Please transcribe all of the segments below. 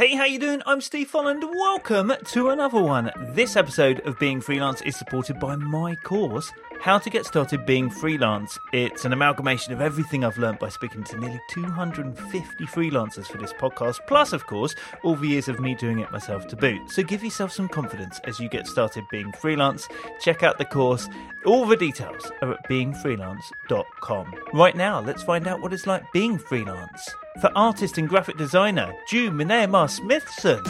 Hey, how you doing? I'm Steve Folland. Welcome to another one. This episode of Being Freelance is supported by my course, How to Get Started Being Freelance. It's an amalgamation of everything I've learned by speaking to nearly 250 freelancers for this podcast, plus, of course, all the years of me doing it myself to boot. So give yourself some confidence as you get started being freelance. Check out the course. All the details are at beingfreelance.com. Right now, let's find out what it's like being freelance. For artist and graphic designer June Mineyama Smithson.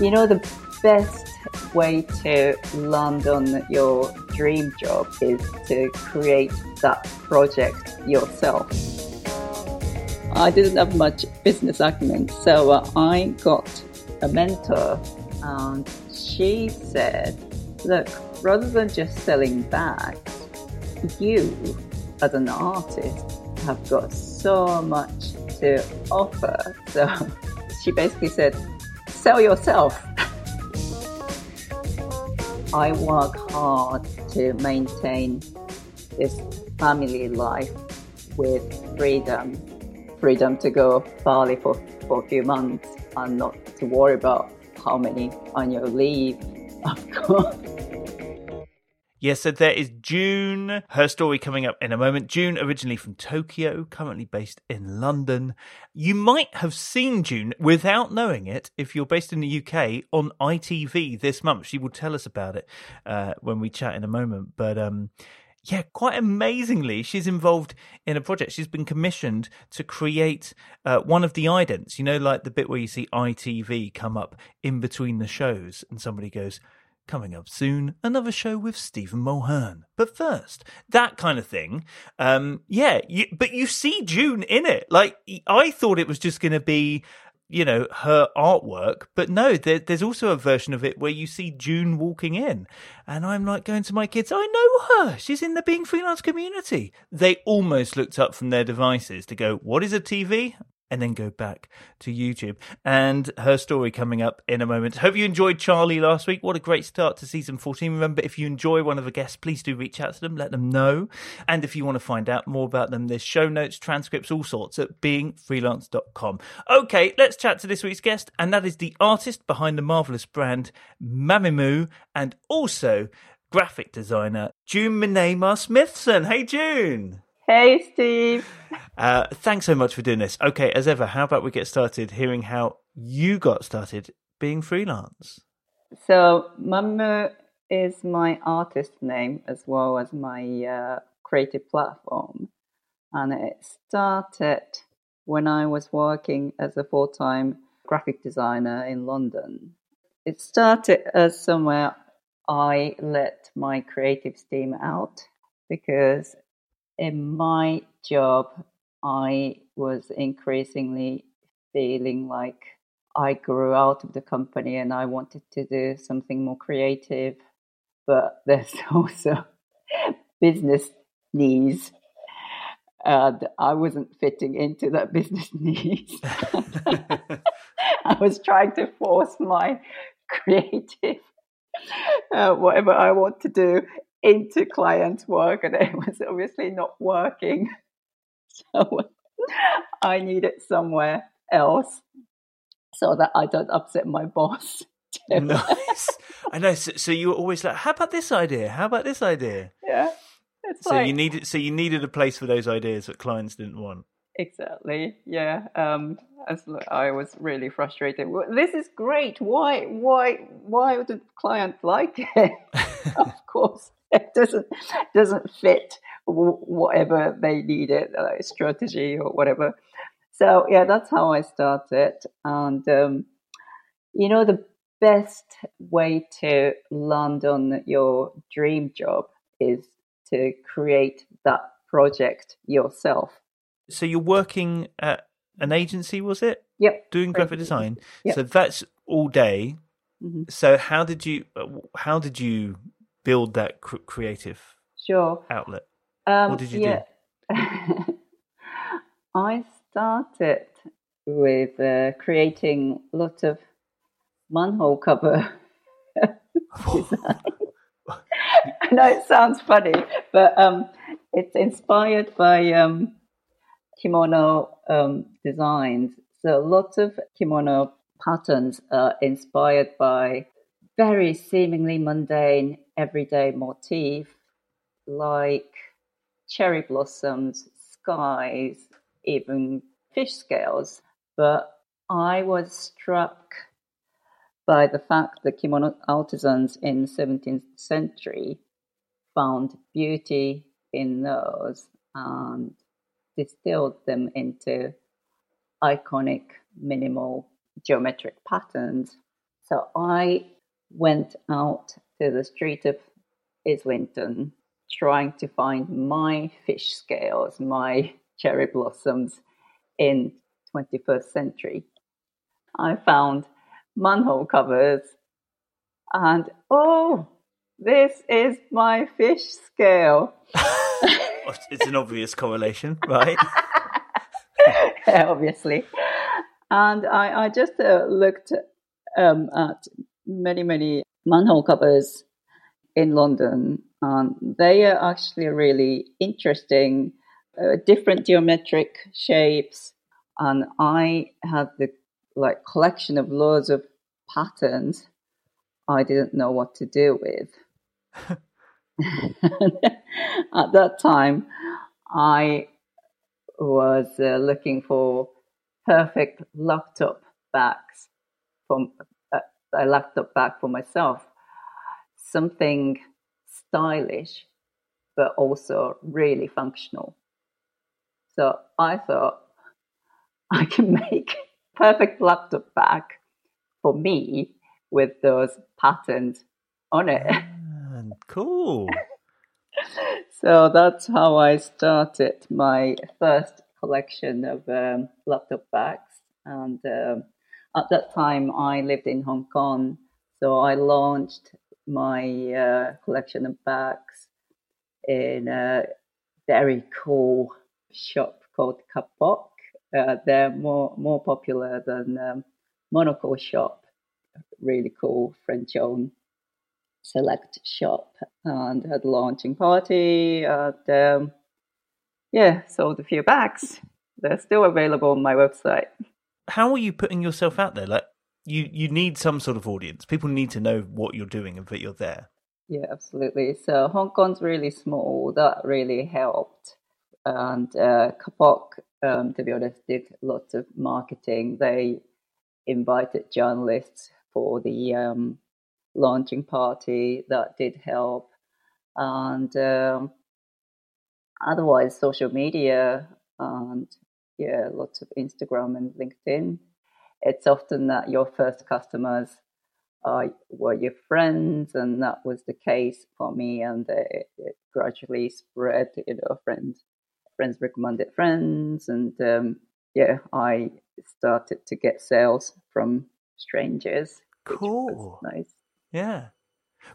You know, the best way to land on your dream job is to create that project yourself. I didn't have much business acumen, so uh, I got a mentor, and she said, Look, rather than just selling bags, you, as an artist, have got so much to offer. So she basically said, sell yourself. I work hard to maintain this family life with freedom, freedom to go Bali for, for a few months and not to worry about how many annual leave I've got. Yes, so there is June. Her story coming up in a moment. June, originally from Tokyo, currently based in London. You might have seen June without knowing it if you're based in the UK on ITV this month. She will tell us about it uh, when we chat in a moment. But um, yeah, quite amazingly, she's involved in a project. She's been commissioned to create uh, one of the idents, you know, like the bit where you see ITV come up in between the shows and somebody goes, Coming up soon, another show with Stephen Mulhern. But first, that kind of thing. Um, yeah, you, but you see June in it. Like, I thought it was just going to be, you know, her artwork, but no, there, there's also a version of it where you see June walking in. And I'm like going to my kids, I know her. She's in the Being Freelance community. They almost looked up from their devices to go, What is a TV? And then go back to YouTube. And her story coming up in a moment. Hope you enjoyed Charlie last week. What a great start to season 14. Remember, if you enjoy one of the guests, please do reach out to them, let them know. And if you want to find out more about them, there's show notes, transcripts, all sorts at beingfreelance.com. Okay, let's chat to this week's guest, and that is the artist behind the marvelous brand Mamimoo and also graphic designer June Mineyama Smithson. Hey, June. Hey, Steve. Uh, thanks so much for doing this. Okay, as ever, how about we get started hearing how you got started being freelance? So, Mamimoo is my artist name as well as my uh, creative platform. And it started when I was working as a full time graphic designer in London. It started as somewhere I let my creative steam out because in my job, I was increasingly feeling like I grew out of the company and I wanted to do something more creative. But there's also business needs. And I wasn't fitting into that business needs. I was trying to force my creative, uh, whatever I want to do, into client work and it was obviously not working. So I need it somewhere else so that I don't upset my boss. Nice. I know. So, so, you were always like, "How about this idea? How about this idea?" Yeah. so like, you needed. So you needed a place for those ideas that clients didn't want. Exactly. Yeah. Um, as I was really frustrated. This is great. Why? Why? Why would the client like it? of course, it doesn't doesn't fit whatever they needed, like strategy or whatever. So yeah, that's how I started. And um, you know, the best way to land on your dream job is to create that project yourself. So you're working at an agency, was it? Yep. Doing graphic design. Yep. So that's all day. Mm-hmm. So how did you how did you build that cr- creative sure outlet? Um, what did you yeah. do? I started with uh, creating lots of manhole cover. I know it sounds funny, but um, it's inspired by um, kimono um, designs. So lots of kimono patterns are inspired by very seemingly mundane everyday motif like cherry blossoms, skies, even fish scales. But I was struck by the fact that kimono artisans in the 17th century found beauty in those and distilled them into iconic minimal geometric patterns. So I went out to the street of Islington trying to find my fish scales, my cherry blossoms in 21st century. I found manhole covers and oh, this is my fish scale. it's an obvious correlation, right? Obviously. And I, I just uh, looked um, at many, many manhole covers in London. And they are actually really interesting, uh, different geometric shapes. And I had the like collection of loads of patterns I didn't know what to do with. At that time, I was uh, looking for perfect laptop bags from uh, a laptop bag for myself, something stylish but also really functional. So I thought I can make perfect laptop bag for me with those patterns on it. Ah, cool. so that's how I started my first collection of um, laptop bags. And um, at that time, I lived in Hong Kong, so I launched my uh, collection of bags in a very cool shop called Kapok. Uh, they're more more popular than um, Shop, really cool French-owned select shop, and had a launching party. And um, yeah, sold a few bags. They're still available on my website. How are you putting yourself out there? Like you, you need some sort of audience. People need to know what you're doing and that you're there. Yeah, absolutely. So Hong Kong's really small. That really helped. And uh, Kapok, um, to be honest, did lots of marketing. They invited journalists for the um, launching party. That did help. And um, otherwise, social media and yeah, lots of Instagram and LinkedIn. It's often that your first customers are, were your friends, and that was the case for me. And it, it gradually spread. You know, friends friends recommended friends, and um, yeah, I started to get sales from strangers. Cool, nice. Yeah,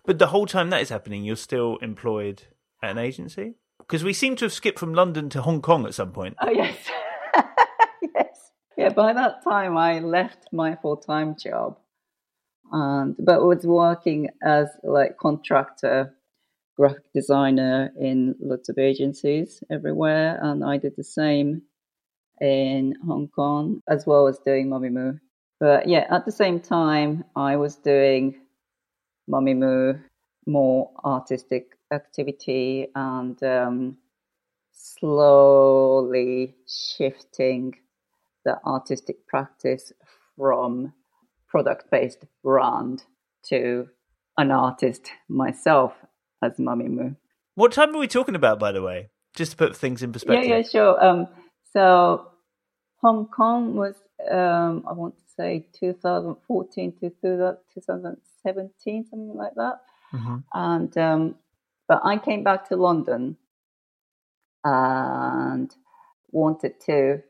but the whole time that is happening, you're still employed at an agency. Because we seem to have skipped from London to Hong Kong at some point. Oh, yes. Yeah, by that time I left my full time job and but was working as like contractor graphic designer in lots of agencies everywhere and I did the same in Hong Kong as well as doing Mamimoo. But yeah, at the same time I was doing Mamimoo more artistic activity and um, slowly shifting the artistic practice from product based brand to an artist myself as Mamimoo. What time are we talking about, by the way? Just to put things in perspective. Yeah, yeah, sure. Um, so Hong Kong was, um, I want to say, 2014 to 2017, something like that. Mm-hmm. And um, but I came back to London and wanted to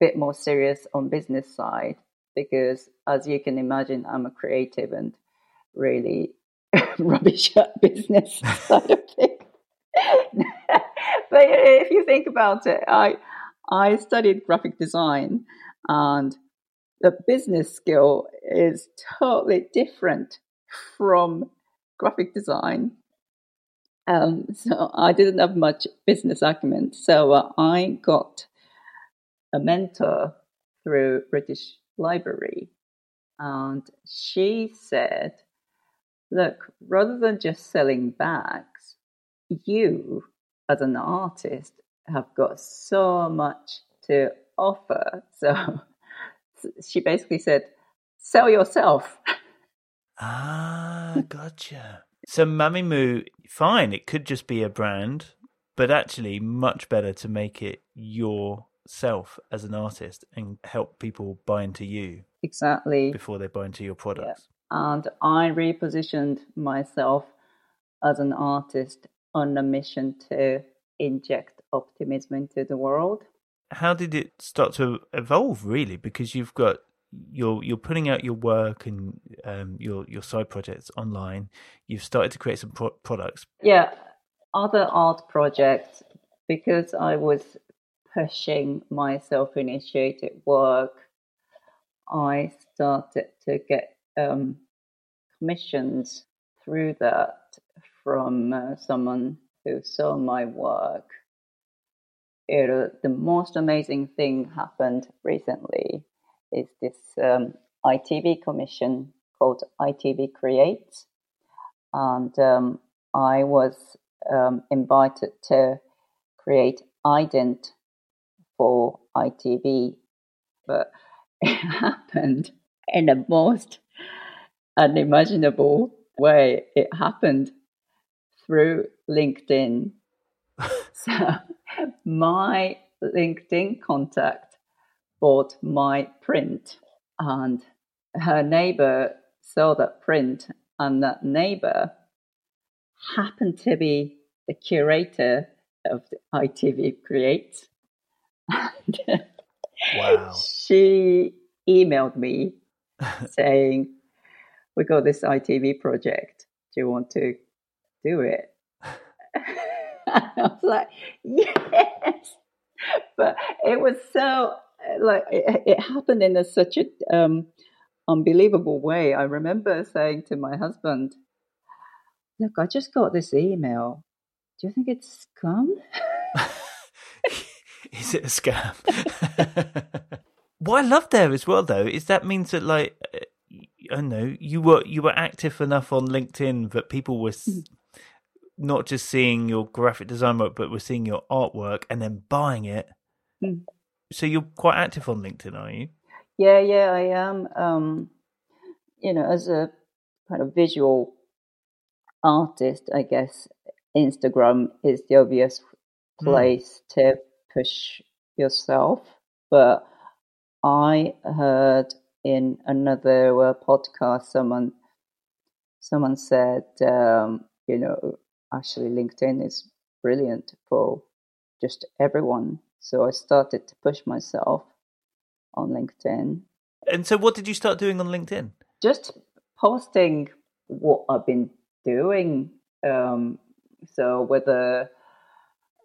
bit more serious on business side because as you can imagine I'm a creative and really rubbish at business side of things. but if you think about it, I I studied graphic design and the business skill is totally different from graphic design. Um, so I didn't have much business acumen. So uh, I got a mentor through British library. And she said, Look, rather than just selling bags, you as an artist have got so much to offer. So she basically said, Sell yourself. Ah, gotcha. So Mamimoo, fine, it could just be a brand, but actually much better to make it yourself as an artist and help people buy into you. Exactly. Before they buy into your products. Yeah. And I repositioned myself as an artist on a mission to inject optimism into the world. How did it start to evolve really? Because you've got you're you're putting out your work and um, your your side projects online. You've started to create some pro- products. Yeah, other art projects because I was pushing my self-initiated work. I started to get um, commissions through that from uh, someone who saw my work. It, uh, the most amazing thing happened recently is this um, ITV commission called ITV Creates. And um, I was um, invited to create ident for ITV, but it happened in the most unimaginable way. It happened through LinkedIn. so my LinkedIn contact bought my print and her neighbor saw that print and that neighbor happened to be the curator of the ITV Creates. Wow. She emailed me saying, We got this ITV project. Do you want to do it? I was like, Yes. But it was so like it, it, happened in a, such an um, unbelievable way. I remember saying to my husband, "Look, I just got this email. Do you think it's scam?" Is it a scam? what I love there as well, though, is that means that like I don't know you were you were active enough on LinkedIn that people were. Mm. Not just seeing your graphic design work, but were seeing your artwork and then buying it. Mm so you're quite active on LinkedIn, are you? Yeah, yeah, I am. Um, you know, as a kind of visual artist, I guess Instagram is the obvious hmm. place mm. to push yourself. But I heard in another uh, podcast someone someone said, um, you know, actually LinkedIn is brilliant for just everyone so I started to push myself on LinkedIn. And so, what did you start doing on LinkedIn? Just posting what I've been doing. Um, so, whether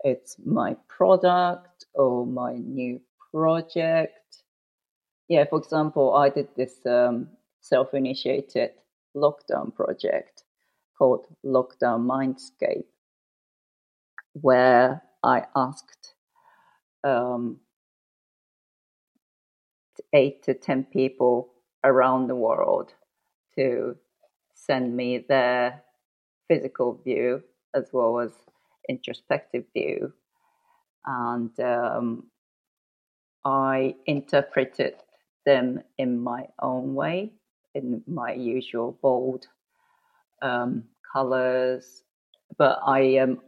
it's my product or my new project. Yeah, for example, I did this um, self initiated lockdown project called Lockdown Mindscape, where I asked um, eight to 10 people around the world to send me their physical view as well as introspective view. And um, I interpreted them in my own way, in my usual bold um, colors. But I um,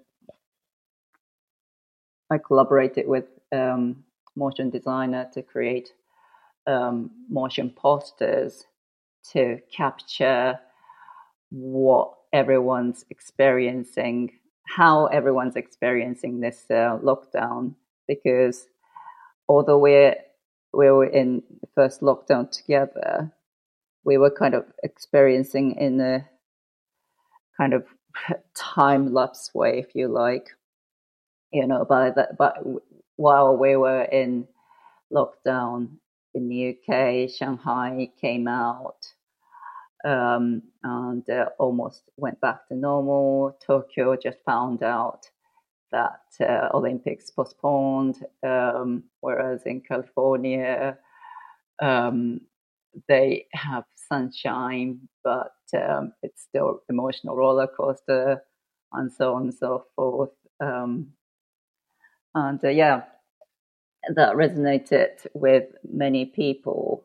I collaborated with um, motion designer to create um, motion posters to capture what everyone's experiencing, how everyone's experiencing this uh, lockdown. Because although we're we were in the first lockdown together, we were kind of experiencing in a kind of time lapse way, if you like. You know, by that, but while we were in lockdown in the UK, Shanghai came out um, and uh, almost went back to normal. Tokyo just found out that uh, Olympics postponed, um, whereas in California, um, they have sunshine, but um, it's still emotional roller coaster, and so on and so forth. Um, and uh, yeah, that resonated with many people,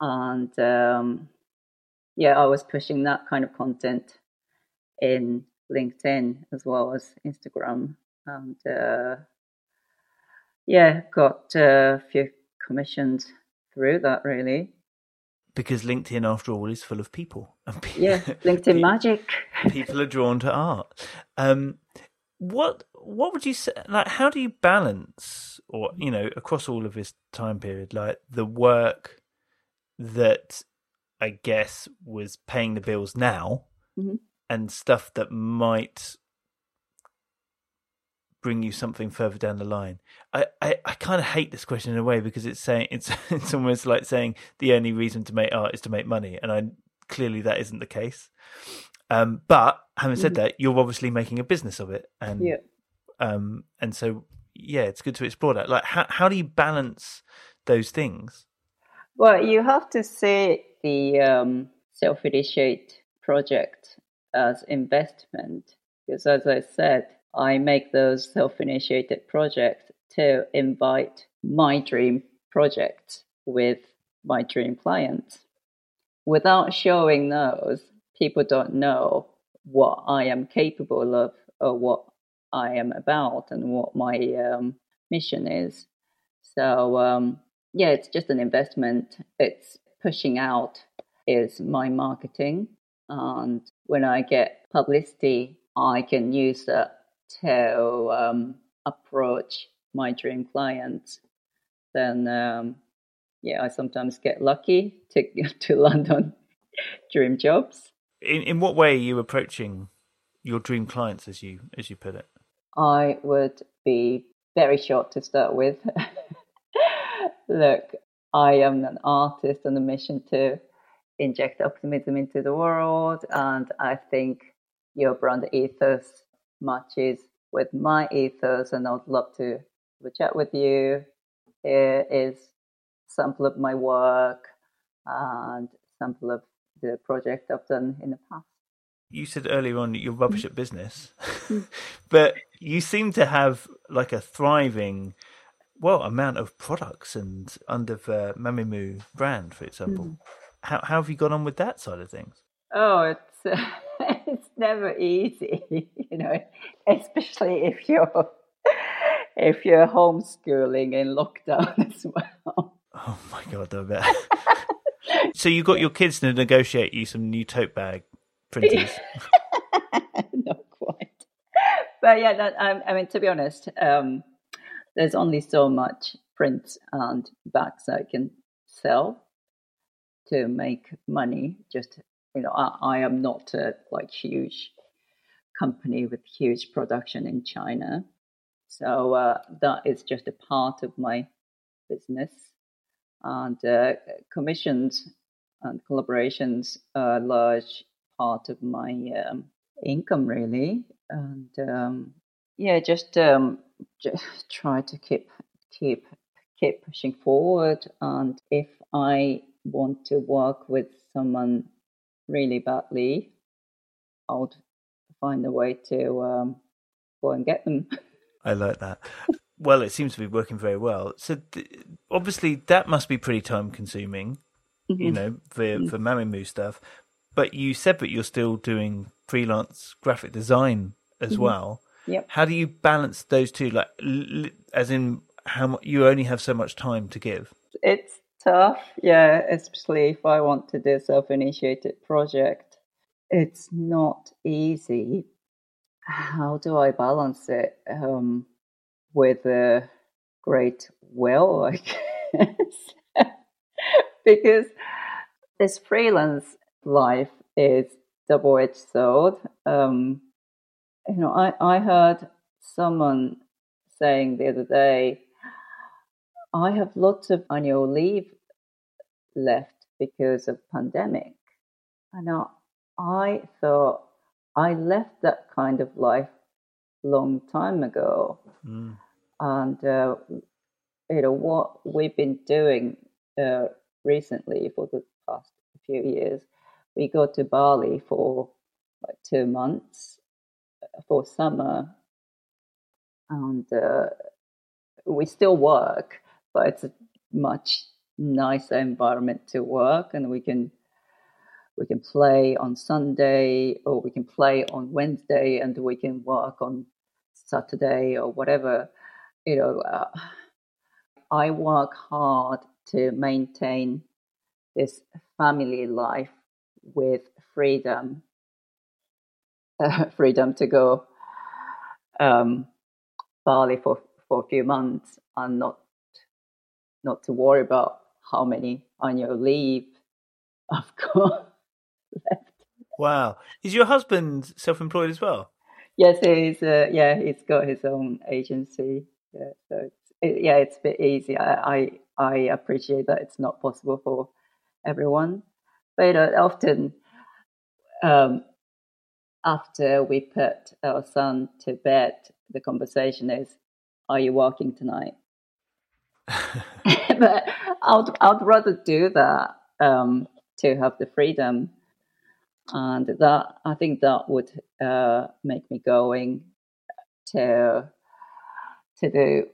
and um, yeah, I was pushing that kind of content in LinkedIn as well as Instagram, and uh, yeah, got a few commissions through that really. Because LinkedIn, after all, is full of people. people yeah, LinkedIn magic. people are drawn to art. Um, what what would you say? Like, how do you balance, or you know, across all of this time period, like the work that I guess was paying the bills now, mm-hmm. and stuff that might bring you something further down the line? I, I, I kind of hate this question in a way because it's saying it's it's almost like saying the only reason to make art is to make money, and I clearly that isn't the case. Um, but having said mm-hmm. that, you're obviously making a business of it, and yeah. um, and so yeah, it's good to explore that. Like, how how do you balance those things? Well, you have to see the um, self-initiate project as investment because, as I said, I make those self initiated projects to invite my dream projects with my dream clients. Without showing those, people don't know what I am capable of or what I am about and what my um, mission is. So, um, yeah, it's just an investment. It's pushing out is my marketing. And when I get publicity, I can use that to um, approach my dream clients, then um, yeah, I sometimes get lucky to to land on dream jobs. In in what way are you approaching your dream clients, as you as you put it? I would be very short to start with. Look, I am an artist on a mission to inject optimism into the world, and I think your brand ethos matches with my ethos, and I would love to have a chat with you. Here is sample of my work and sample of the project I've done in the past. You said earlier on you're rubbish mm. at business, mm. but you seem to have like a thriving, well, amount of products and under the Mamimoo brand, for example. Mm. How, how have you got on with that side of things? Oh, it's uh, it's never easy, you know, especially if you're if you're homeschooling in lockdown as well. Oh my god, I bet. so you got your kids to negotiate you some new tote bag printers? Not quite, but yeah, that, um, I mean, to be honest, um, there's only so much print and bags I can sell to make money just you know, I, I am not a like huge company with huge production in China. So uh, that is just a part of my business. And uh, commissions and collaborations are a large part of my um, income, really. And um, yeah, just um, try to keep keep keep pushing forward. And if I want to work with someone really badly, I'll find a way to um, go and get them. I like that. well, it seems to be working very well. So th- obviously that must be pretty time consuming, mm-hmm. you know, for mm-hmm. for Mamimoo stuff. But you said that you're still doing freelance graphic design as mm-hmm. well. Yep. How do you balance those two? Like, l- as in, how you only have so much time to give. It's tough. Yeah, especially if I want to do a self-initiated project. It's not easy. How do I balance it um, with a great will, I guess? because this freelance life is double-edged sword. Um, you know, I, I heard someone saying the other day, I have lots of annual leave left because of pandemic. And I thought I left that kind of life long time ago. Mm. And, uh, you know, what we've been doing uh, recently for the past few years. We go to Bali for like two months for summer, and uh, we still work, but it's a much nicer environment to work, and we can we can play on Sunday or we can play on Wednesday, and we can work on Saturday or whatever. You know, uh, I work hard to maintain this family life with freedom, uh, freedom to go um, Bali for, for a few months and not not to worry about how many annual leave I've got left. Wow, is your husband self-employed as well? Yes, he's. Uh, yeah, he's got his own agency. Yeah, so it's, it, yeah, it's a bit easy. I, I I appreciate that it's not possible for everyone, but uh, often um, after we put our son to bed, the conversation is, "Are you working tonight?" but I'd I'd rather do that um, to have the freedom, and that I think that would uh, make me going to to do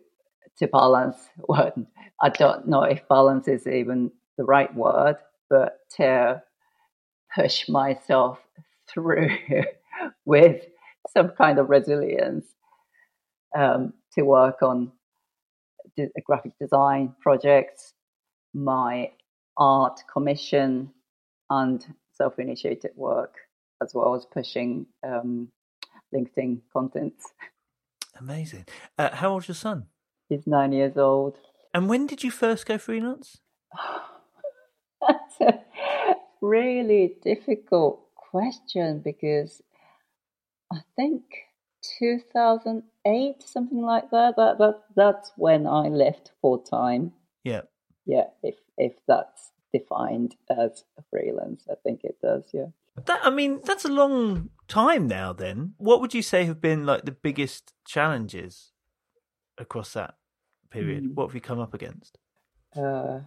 to balance what I don't know if balance is even the right word, but to push myself through with some kind of resilience um, to work on the graphic design projects, my art commission, and self initiated work, as well as pushing um, LinkedIn content. Amazing. Uh, how old's your son? He's nine years old. And when did you first go freelance? That's a really difficult question because I think 2008, something like that. That that that's when I left full time. Yeah. Yeah, if if that's defined as a freelance, I think it does. Yeah. That I mean, that's a long time now. Then, what would you say have been like the biggest challenges across that period? Mm. What have you come up against? Uh,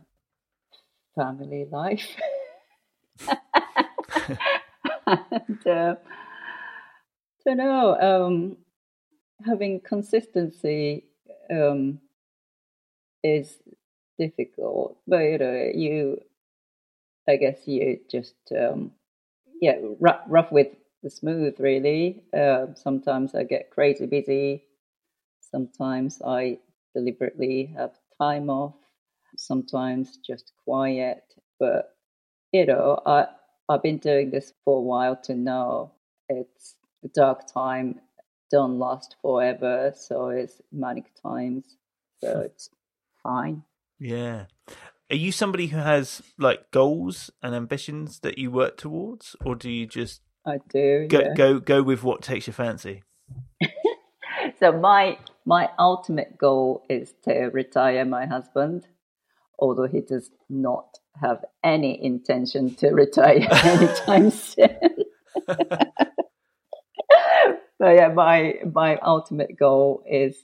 family life. and uh, don't know, um, having consistency um, is difficult, but you know, you, I guess you just, um, yeah, rough, rough with the smooth, really. Uh, sometimes I get crazy busy. Sometimes I deliberately have time off. Sometimes just quiet. But you know, I I've been doing this for a while to know it's dark time don't last forever, so it's manic times. So hmm. it's fine. Yeah. Are you somebody who has like goals and ambitions that you work towards, or do you just I do go yeah. go go with what takes your fancy? so my my ultimate goal is to retire my husband, although he does not have any intention to retire anytime soon. but yeah, my my ultimate goal is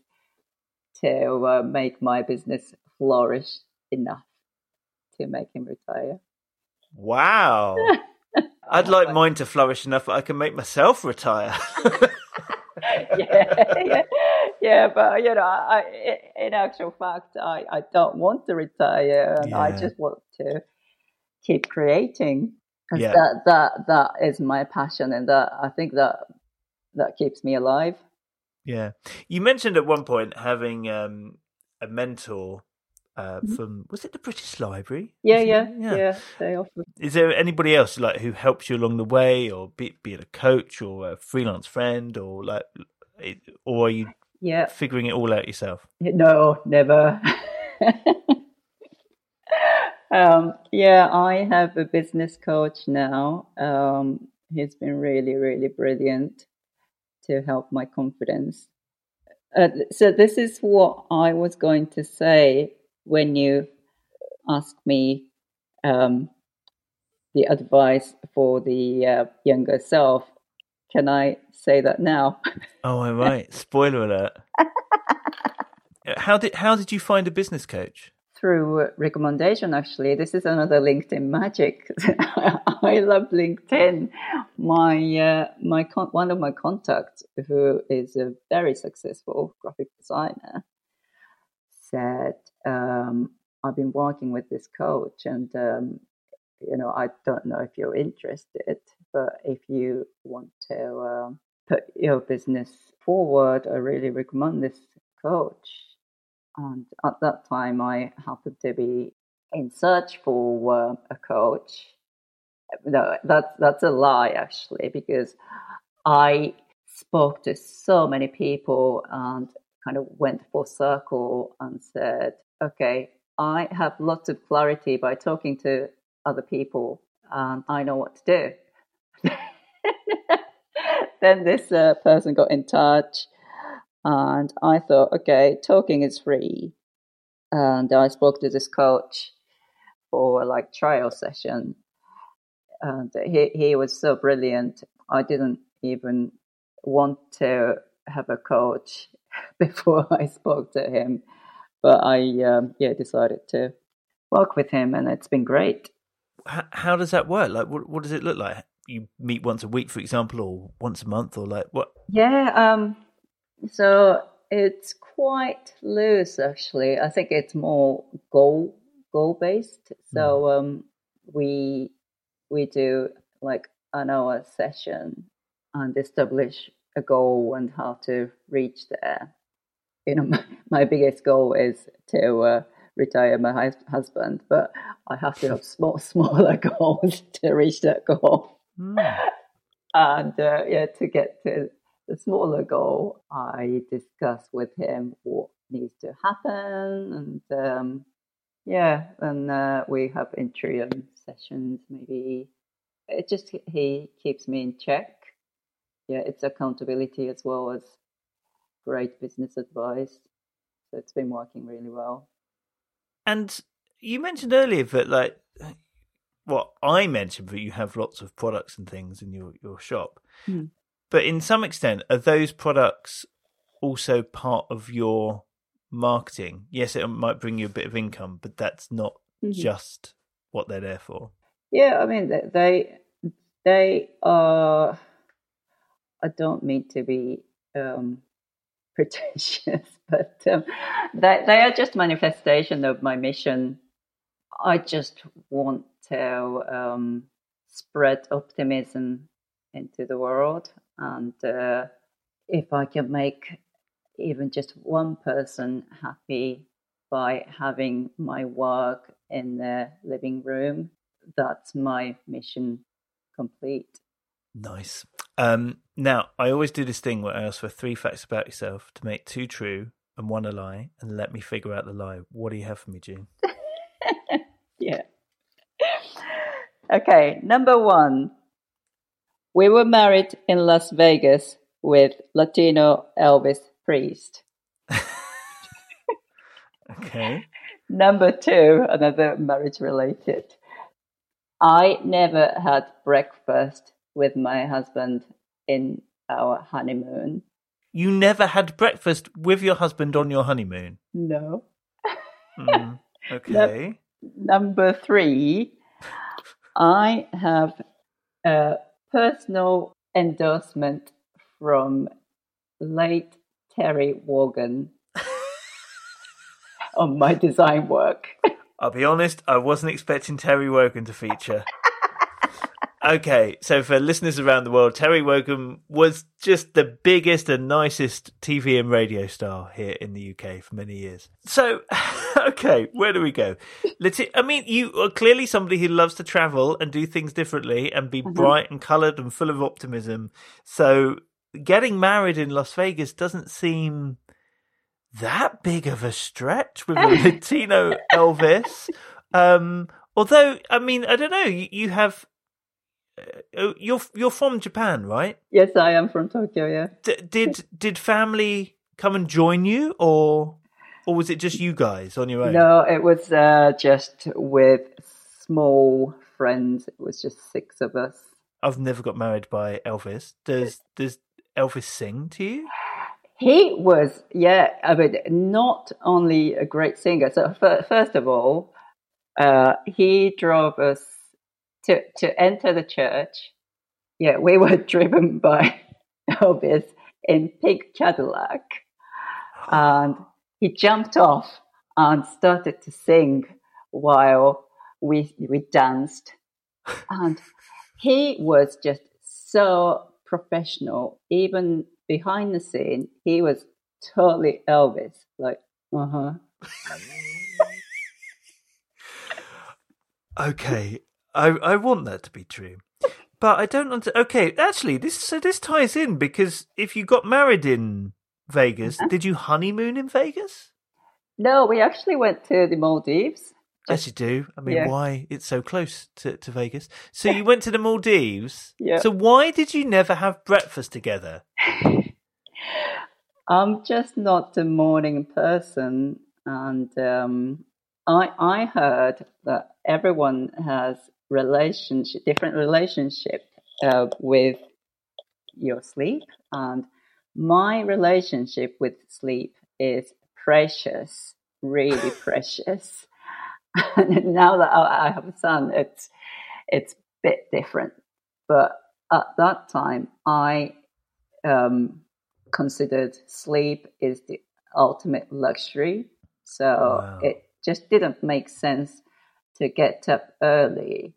to uh, make my business flourish enough to make him retire. Wow. I'd like mine to flourish enough that I can make myself retire. yeah, yeah, yeah, but you know, I, in actual fact, I, I don't want to retire, and I just want to keep creating. Yeah. that that that is my passion, and that I think that that keeps me alive. yeah. You mentioned at one point having um, a mentor uh, from was it the British Library? Mm-hmm. Yeah, yeah, yeah, They offer. Is there anybody else like who helps you along the way, or be, be it a coach or a freelance friend, or like, or are you Yeah, figuring it all out yourself? no, never. um, yeah, I have a business coach now. Um, he's been really, really brilliant to help my confidence. Uh, so this is what I was going to say when you asked me um, the advice for the uh, younger self. Can I say that now? Oh, all right. Spoiler alert. how did how did you find a business coach? Through recommendation. Actually, this is another LinkedIn magic. I love LinkedIn. My uh, my con- one of my contacts, who is a very successful graphic designer, said, um, "I've been working with this coach, and um, you know, I don't know if you're interested, but if you want to um, put your business forward, I really recommend this coach." And at that time, I happened to be in search for uh, a coach. No, that's that's a lie actually, because I spoke to so many people and kind of went full circle and said, okay, I have lots of clarity by talking to other people, and I know what to do. then this uh, person got in touch and I thought, okay, talking is free. And I spoke to this coach for like trial session. And he, he was so brilliant. I didn't even want to have a coach before I spoke to him. But I, um, yeah, decided to work with him and it's been great. How, how does that work? Like, what, what does it look like? You meet once a week, for example, or once a month, or like what? Yeah, um, so it's quite loose, actually. I think it's more goal goal based. So mm. um, we we do like an hour session and establish a goal and how to reach there. You know, my, my biggest goal is to uh, retire my husband, but I have to have small, smaller goals to reach that goal. Mm. And uh, yeah, to get to the smaller goal, I discuss with him what needs to happen, and um, yeah, and uh, we have interim sessions. Maybe it just he keeps me in check. Yeah, it's accountability as well as great business advice. So it's been working really well. And you mentioned earlier that like well, I mentioned that you have lots of products and things in your, your shop. Mm. But in some extent, are those products also part of your marketing? Yes, it might bring you a bit of income, but that's not mm-hmm. just what they're there for. Yeah, I mean they they are. I don't mean to be um, pretentious, but um, they they are just manifestation of my mission. I just want to um, spread optimism into the world. And uh, if I can make even just one person happy by having my work in their living room, that's my mission complete. Nice. Um, now, I always do this thing where I ask for three facts about yourself to make two true and one a lie, and let me figure out the lie. What do you have for me, June? yeah. Okay, number one, we were married in Las Vegas with Latino Elvis Priest. okay. Number two, another marriage related. I never had breakfast with my husband in our honeymoon. You never had breakfast with your husband on your honeymoon? No. Mm, okay. No, number three, I have a personal endorsement from late Terry Wogan on my design work. I'll be honest, I wasn't expecting Terry Wogan to feature. Okay, so for listeners around the world, Terry Wogan was just the biggest and nicest TV and radio star here in the UK for many years. So, okay, where do we go? Let's. I mean, you are clearly somebody who loves to travel and do things differently and be mm-hmm. bright and coloured and full of optimism. So, getting married in Las Vegas doesn't seem that big of a stretch with a Latino Elvis. Um, although, I mean, I don't know. You, you have uh, oh, you're you're from Japan, right? Yes, I am from Tokyo. Yeah. D- did did family come and join you, or or was it just you guys on your own? No, it was uh, just with small friends. It was just six of us. I've never got married by Elvis. Does does Elvis sing to you? he was, yeah, I mean, not only a great singer. So first of all, uh, he drove us to to enter the church. Yeah, we were driven by Elvis in pink Cadillac, and he jumped off and started to sing while we we danced, and he was just so professional. Even behind the scene, he was totally Elvis. Like, uh huh. okay, I I want that to be true. But I don't want to. Okay, actually, this so this ties in because if you got married in Vegas, uh-huh. did you honeymoon in Vegas? No, we actually went to the Maldives. As you do. I mean, yeah. why? It's so close to, to Vegas. So you went to the Maldives. Yeah. So why did you never have breakfast together? I'm just not a morning person, and um, I I heard that everyone has relationship, different relationship uh, with your sleep, and my relationship with sleep is precious, really precious. and now that I have a son, it's it's a bit different. But at that time, I um, considered sleep is the ultimate luxury. So wow. it just didn't make sense to get up early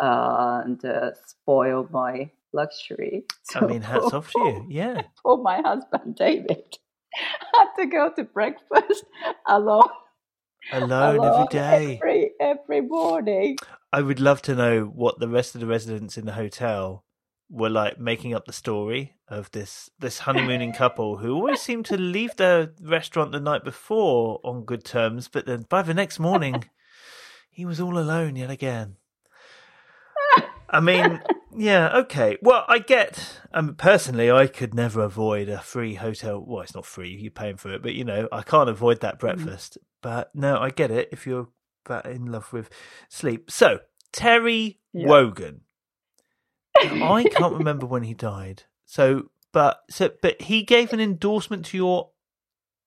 uh, and uh, spoil my luxury. So I mean, hats off to you. Yeah. For my husband, David, had to go to breakfast alone. Alone, alone every day. Every, every morning. I would love to know what the rest of the residents in the hotel were like making up the story of this this honeymooning couple who always seem to leave the restaurant the night before on good terms, but then by the next morning he was all alone yet again. I mean, yeah, okay. Well, I get. Um, personally, I could never avoid a free hotel. Well, it's not free; you're paying for it, but you know, I can't avoid that mm. breakfast. Mm. But no, I get it if you're that in love with sleep. So Terry yeah. Wogan. I can't remember when he died. So, but so, but he gave an endorsement to your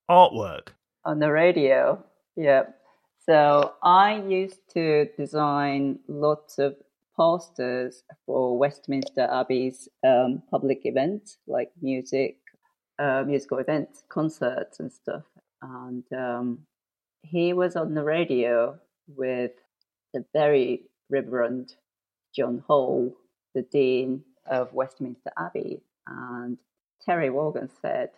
artwork on the radio. Yeah. So I used to design lots of posters for Westminster Abbey's um, public events like music, uh, musical events, concerts, and stuff. And um, he was on the radio with the very Reverend John Hall, the Dean of Westminster Abbey. And Terry Wogan said,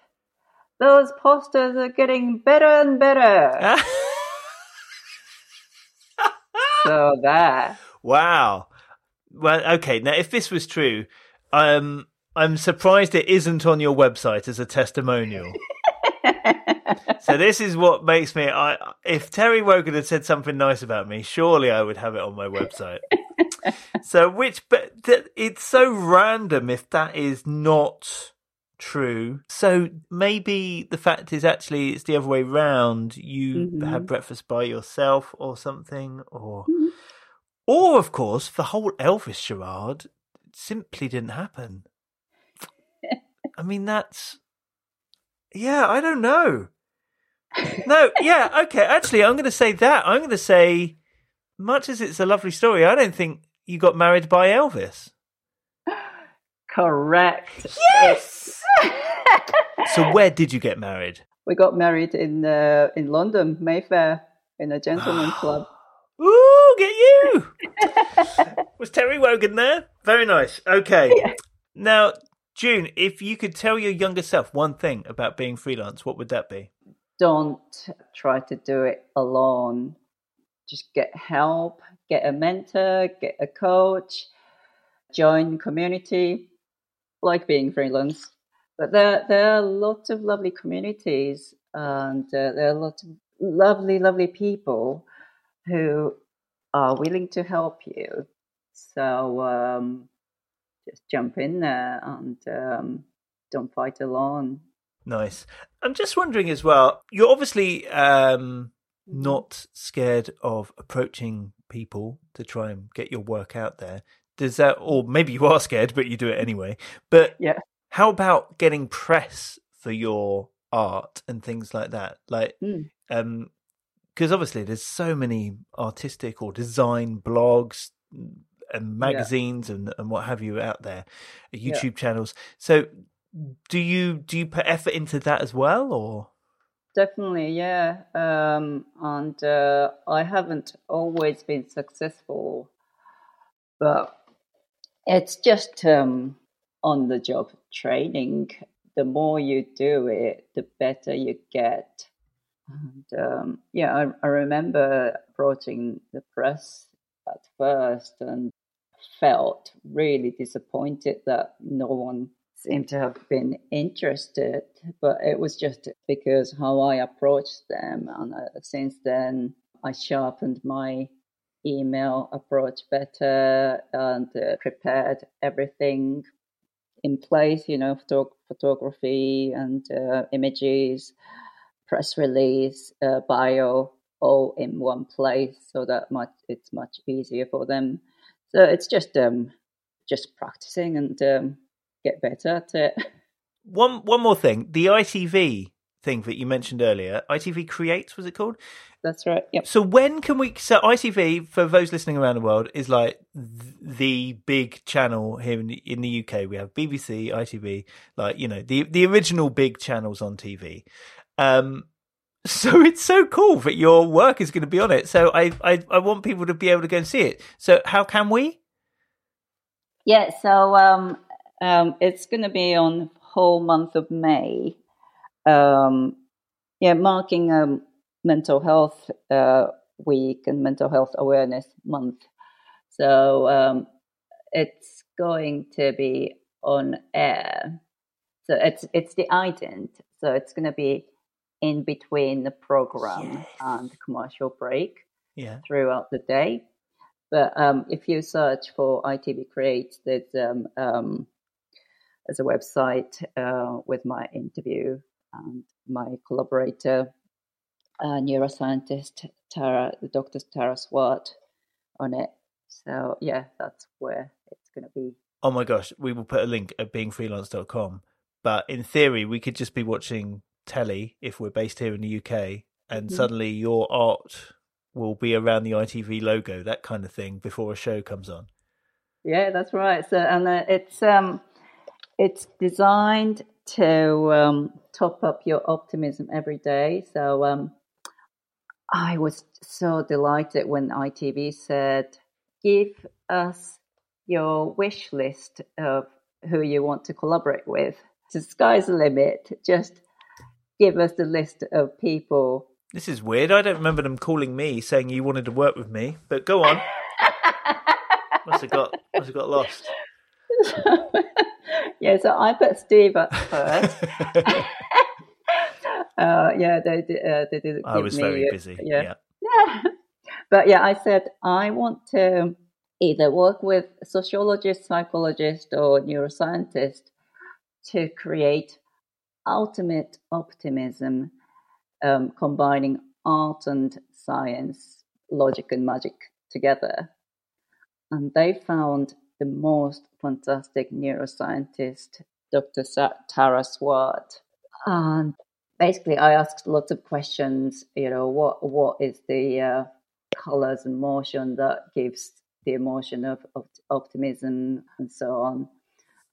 Those posters are getting better and better. so there. Wow. Well, okay. Now, if this was true, um, I'm surprised it isn't on your website as a testimonial. so this is what makes me. I if Terry Wogan had said something nice about me, surely I would have it on my website. so which, but th- it's so random if that is not true. So maybe the fact is actually it's the other way round. You mm-hmm. had breakfast by yourself or something, or. Or, of course, the whole Elvis charade simply didn't happen. I mean, that's. Yeah, I don't know. No, yeah, okay. Actually, I'm going to say that. I'm going to say, much as it's a lovely story, I don't think you got married by Elvis. Correct. Yes. so, where did you get married? We got married in uh, in London, Mayfair, in a gentleman's club. Ooh, get you! Was Terry Wogan there? Very nice. Okay. Yeah. Now, June, if you could tell your younger self one thing about being freelance, what would that be? Don't try to do it alone. Just get help, get a mentor, get a coach, join community, like being freelance. But there, there are lots of lovely communities and uh, there are lots of lovely, lovely people who are willing to help you. So um, just jump in there and um, don't fight alone. Nice. I'm just wondering as well. You're obviously um, mm-hmm. not scared of approaching people to try and get your work out there. Does that, or maybe you are scared, but you do it anyway. But yeah. how about getting press for your art and things like that? Like, Mm. um, because obviously there's so many artistic or design blogs and magazines and, and what have you out there, YouTube channels. So, do you do you put effort into that as well, or? Definitely, yeah. Um, and uh, I haven't always been successful, but it's just um, on the job training. The more you do it, the better you get. And um, yeah, I, I remember approaching the press at first and felt really disappointed that no one seemed to have been interested, but it was just because how I approached them. And uh, since then, I sharpened my email approach better and uh, prepared everything in place, you know, photo- photography and uh, images, press release, uh, bio, all in one place so that much it's much easier for them. So it's just um, just practicing and um, get better at it. One one more thing, the ITV thing that you mentioned earlier, ITV Creates was it called? That's right. Yep. So when can we? So ITV for those listening around the world is like th- the big channel here in the, in the UK. We have BBC, ITV, like you know the the original big channels on TV. Um, so it's so cool that your work is going to be on it. So I, I I want people to be able to go and see it. So how can we? Yeah. So um, um, it's going to be on whole month of May. Um, yeah, marking um, mental health uh, week and mental health awareness month. So um, it's going to be on air. So it's it's the ident. So it's going to be in between the program Yes. and commercial break Yeah. throughout the day. But um, if you search for ITV Create, there's um, um, there's a website uh, with my interview and my collaborator, uh, neuroscientist Tara, the Dr. Tara Swart, on it. So yeah, that's where it's going to be. Oh my gosh, we will put a link at beingfreelance.com. But in theory, we could just be watching telly if we're based here in the UK, and Mhm. suddenly your art will be around the ITV logo, that kind of thing, before a show comes on. Yeah, that's right. So and uh, it's um, it's designed to um, top up your optimism every day. So um, I was so delighted when ITV said, "Give us your wish list of who you want to collaborate with. The sky's the limit. Just give us the list of people." This is weird. I don't remember them calling me saying you wanted to work with me, but go on. must have got must have got lost. yeah, so I put Steve at first. uh, yeah, they did. Uh, they did. I was me, very uh, busy. Yeah. yeah. but yeah, I said I want to either work with a sociologist, psychologist, or neuroscientist to create ultimate optimism, um, combining art and science, logic and magic together. And they found the most fantastic neuroscientist, Dr. Tara Swart. And basically, I asked lots of questions. You know, what what is the uh, colors and motion that gives the emotion of, of optimism and so on.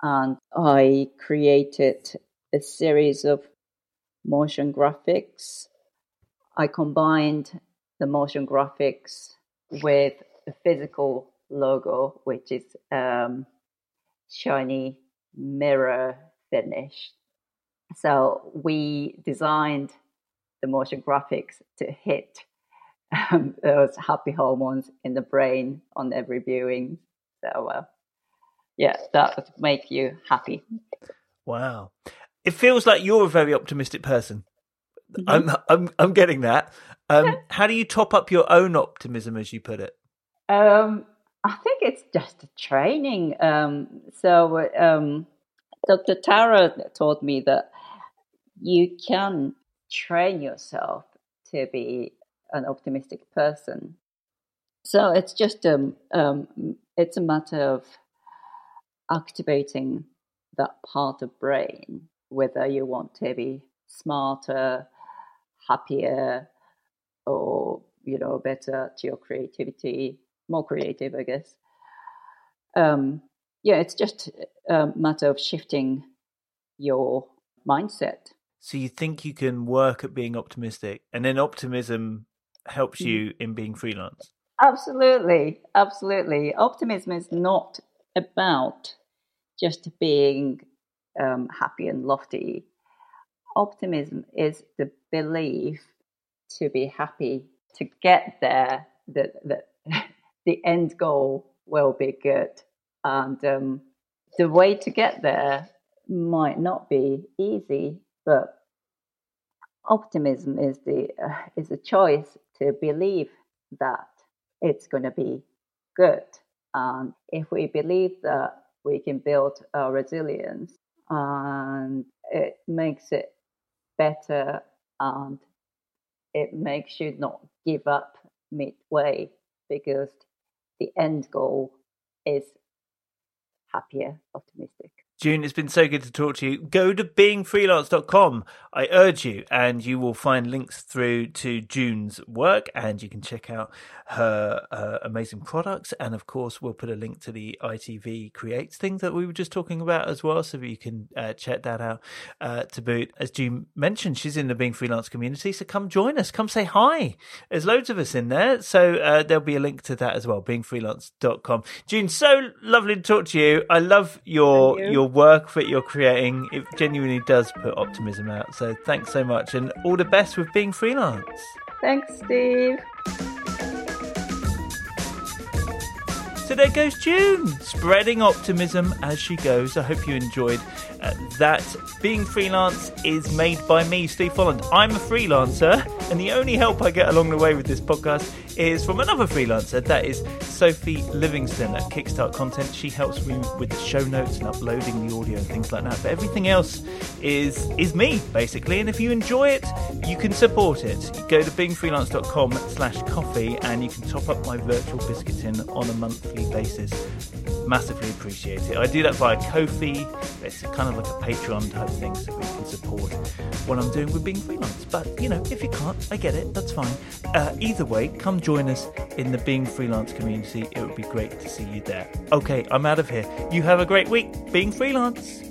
And I created a series of motion graphics. I combined the motion graphics with a physical logo, which is um, shiny mirror finish. So we designed the motion graphics to hit um, those happy hormones in the brain on every viewing. So uh, yeah, that would make you happy. Wow. It feels like you're a very optimistic person. Mhm. I'm I'm I'm getting that. Um, how do you top up your own optimism, as you put it? Um, I think it's just training. Um, so um, Dr. Tara taught me that you can train yourself to be an optimistic person. So it's just um, um, it's a matter of activating that part of brain whether you want to be smarter, happier, or you know better to your creativity, more creative, I guess. Um, yeah, it's just a matter of shifting your mindset. So you think you can work at being optimistic, and then optimism helps Mm-hmm. you in being freelance. Absolutely, absolutely. Optimism is not about just being um, happy and lofty. Optimism is the belief to be happy, to get there, that the, the end goal will be good. And um, the way to get there might not be easy, but optimism is the uh, is a choice to believe that it's going to be good. And if we believe that we can build our resilience and it makes it better and it makes you not give up midway because the end goal is happier, optimistic. June, it's been so good to talk to you. Go to beingfreelance.com. I urge you, and you will find links through to June's work, and you can check out her uh, amazing products. And of course, we'll put a link to the ITV Creates thing that we were just talking about as well, so you can uh, check that out uh, to boot. As June mentioned, she's in the Being Freelance community, so come join us. Come say hi. There's loads of us in there, so uh, there'll be a link to that as well. Beingfreelance.com. June, so lovely to talk to you. I love your you. your work that you're creating. It genuinely does put optimism out. So thanks so much, and all the best with being freelance. Thanks, Steve. There goes June, spreading optimism as she goes. I hope you enjoyed uh, that. Being freelance is made by me, Steve Folland. I'm a freelancer, and the only help I get along the way with this podcast is from another freelancer. That is Sophie Livingston at Kickstart Content. She helps me with the show notes and uploading the audio and things like that. But everything else is is me basically. And if you enjoy it, you can support it. Go to beingfreelance.com slash coffee and you can top up my virtual biscuit tin on a monthly basis. Massively appreciate it. I do that via Ko-fi. It's kind of like a Patreon type thing so we can support what I'm doing with being freelance. But you know, if you can't, I get it. That's fine. Uh, either way, come join us in the Being Freelance community. It would be great to see you there. Okay, I'm out of here. You have a great week being freelance.